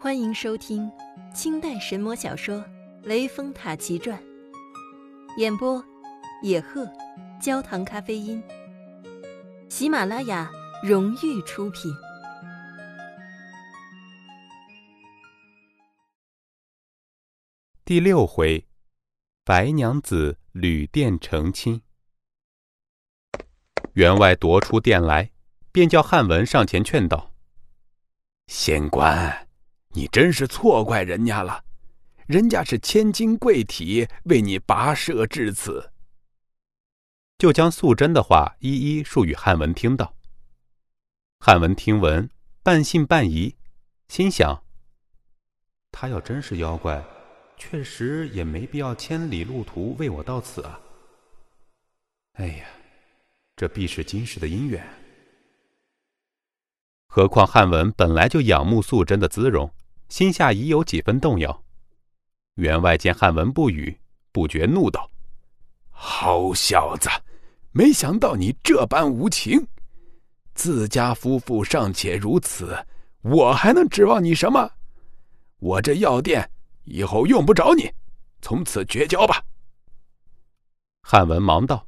欢迎收听清代神魔小说《雷峰塔奇传》，演播：野鹤，焦糖咖啡因。喜马拉雅荣誉出品。第六回，白娘子旅店成亲。员外夺出店来，便叫汉文上前劝道：“仙官。”你真是错怪人家了，人家是千金贵体，为你跋涉至此。就将素贞的话一一述与汉文听到。汉文听闻，半信半疑，心想：他要真是妖怪，确实也没必要千里路途为我到此啊。哎呀，这必是今世的姻缘。何况汉文本来就仰慕素贞的姿容。心下已有几分动摇，员外见汉文不语，不觉怒道：“好小子，没想到你这般无情！自家夫妇尚且如此，我还能指望你什么？我这药店以后用不着你，从此绝交吧。”汉文忙道：“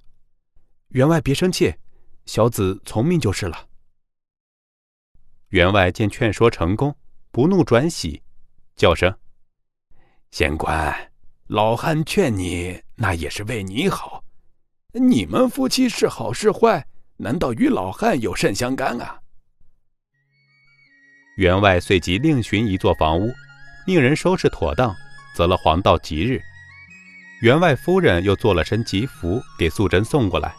员外别生气，小子从命就是了。”员外见劝说成功。不怒转喜，叫声：“仙官，老汉劝你，那也是为你好。你们夫妻是好是坏，难道与老汉有甚相干啊？”员外随即另寻一座房屋，命人收拾妥当，择了黄道吉日。员外夫人又做了身吉服给素贞送过来。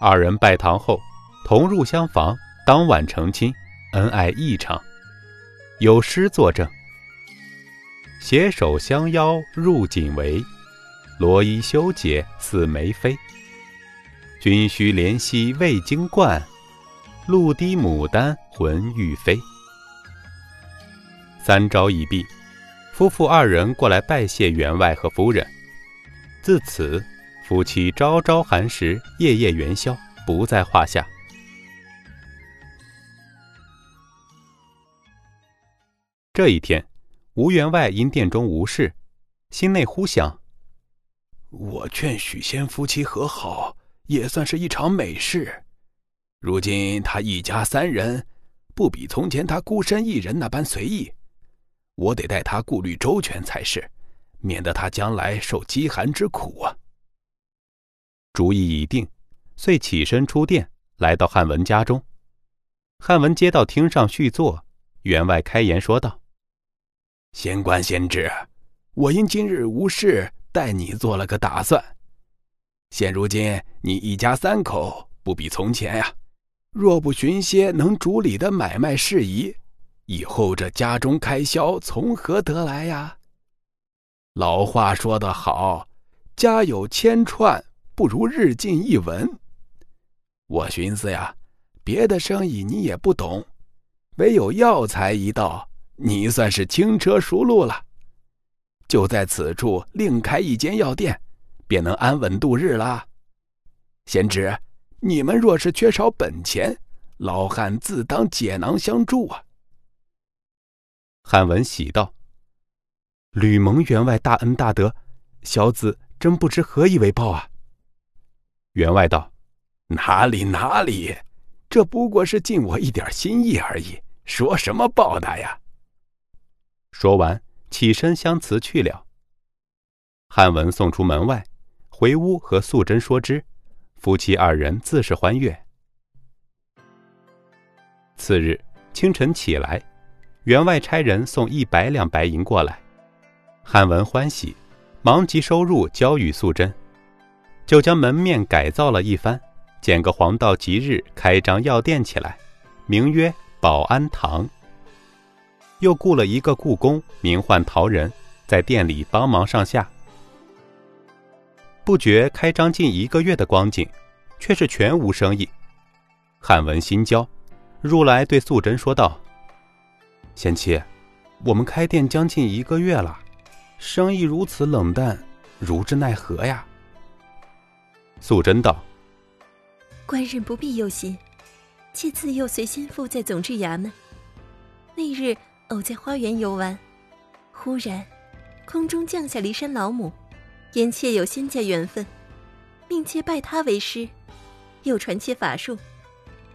二人拜堂后，同入厢房，当晚成亲，恩爱异常。有诗作证：“携手相邀入锦围，罗衣羞解似梅妃。君须怜惜未经惯，露滴牡丹魂欲飞。”三朝已毕，夫妇二人过来拜谢员外和夫人。自此，夫妻朝朝寒食，夜夜元宵，不在话下。这一天，吴员外因店中无事，心内忽想：我劝许仙夫妻和好，也算是一场美事。如今他一家三人，不比从前他孤身一人那般随意。我得待他顾虑周全才是，免得他将来受饥寒之苦啊。主意已定，遂起身出店，来到汉文家中。汉文接到厅上叙坐，员外开言说道。仙官仙芝，我因今日无事，代你做了个打算。现如今你一家三口不比从前呀，若不寻些能主理的买卖事宜，以后这家中开销从何得来呀？老话说得好，家有千串，不如日进一文。我寻思呀，别的生意你也不懂，唯有药材一道。你算是轻车熟路了，就在此处另开一间药店，便能安稳度日了。贤侄，你们若是缺少本钱，老汉自当解囊相助啊。汉文喜道：“吕蒙员外大恩大德，小子真不知何以为报啊。”员外道：“哪里哪里，这不过是尽我一点心意而已，说什么报答呀？”说完，起身相辞去了。汉文送出门外，回屋和素贞说之，夫妻二人自是欢悦。次日清晨起来，员外差人送一百两白银过来，汉文欢喜，忙即收入交与素贞，就将门面改造了一番，拣个黄道吉日开张药店起来，名曰保安堂。又雇了一个雇工，名唤陶仁，在店里帮忙上下。不觉开张近一个月的光景，却是全无生意。汉文心焦，入来对素贞说道：“贤妻，我们开店将近一个月了，生意如此冷淡，如之奈何呀？”素贞道：“官人不必忧心，妾自幼随心父在总治衙门，那日。”偶在花园游玩，忽然，空中降下骊山老母，言妾有仙家缘分，命妾拜他为师，又传妾法术，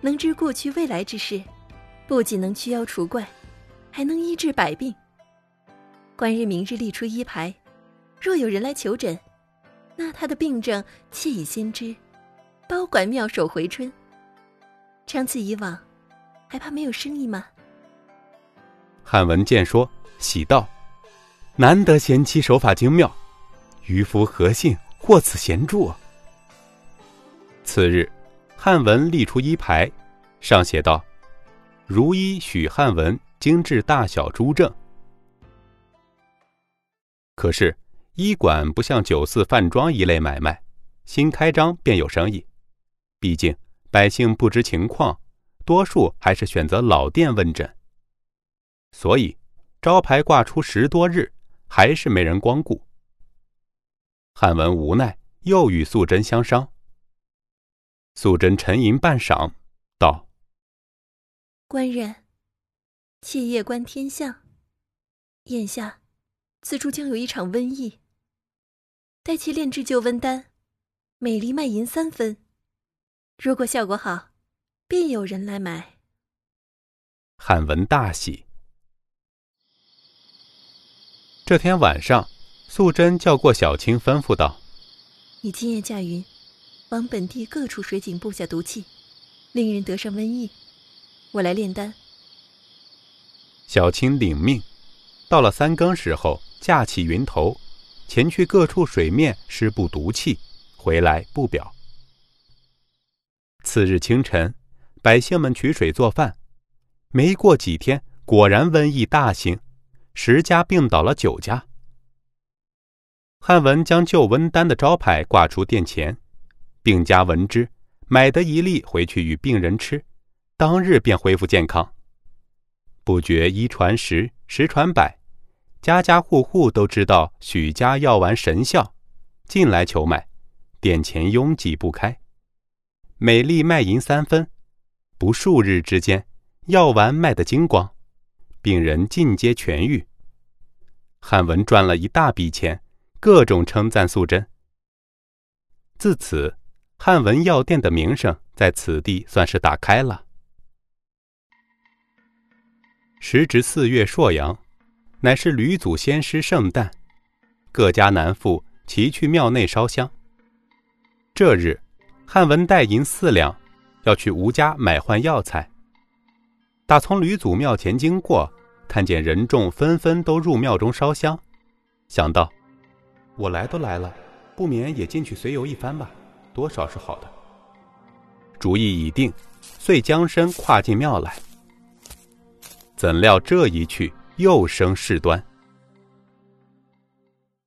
能知过去未来之事，不仅能驱妖除怪，还能医治百病。官日明日立出一牌，若有人来求诊，那他的病症妾已先知，包管妙手回春。长此以往，还怕没有生意吗？汉文见说，喜道：“难得贤妻手法精妙，渔夫何幸获此贤助？”啊次日，汉文立出一牌，上写道：“如医许汉文精治大小诸症。”可是医馆不像酒肆、饭庄一类买卖，新开张便有生意。毕竟百姓不知情况，多数还是选择老店问诊。所以，招牌挂出十多日，还是没人光顾。汉文无奈，又与素贞相商。素贞沉吟半晌，道：“官人，妾夜观天象，眼下此处将有一场瘟疫。待妾炼制救瘟丹，每粒卖银三分，如果效果好，便有人来买。”汉文大喜。这天晚上，素贞叫过小青，吩咐道：“你今夜驾云，往本地各处水井布下毒气，令人得上瘟疫。我来炼丹。”小青领命，到了三更时候，架起云头，前去各处水面施布毒气，回来布表。次日清晨，百姓们取水做饭，没过几天，果然瘟疫大兴。十家病倒了九家。汉文将救瘟丹的招牌挂出店前，病家闻之，买得一粒回去与病人吃，当日便恢复健康。不觉一传十，十传百，家家户户都知道许家药丸神效，进来求买，店前拥挤不开。每粒卖银三分，不数日之间，药丸卖得精光。病人尽皆痊愈，汉文赚了一大笔钱，各种称赞素贞。自此，汉文药店的名声在此地算是打开了。时值四月朔阳，乃是吕祖先师圣诞，各家男妇齐去庙内烧香。这日，汉文带银四两，要去吴家买换药材。打从吕祖庙前经过，看见人众纷纷都入庙中烧香，想到，我来都来了，不免也进去随游一番吧，多少是好的。主意已定，遂将身跨进庙来。怎料这一去，又生事端。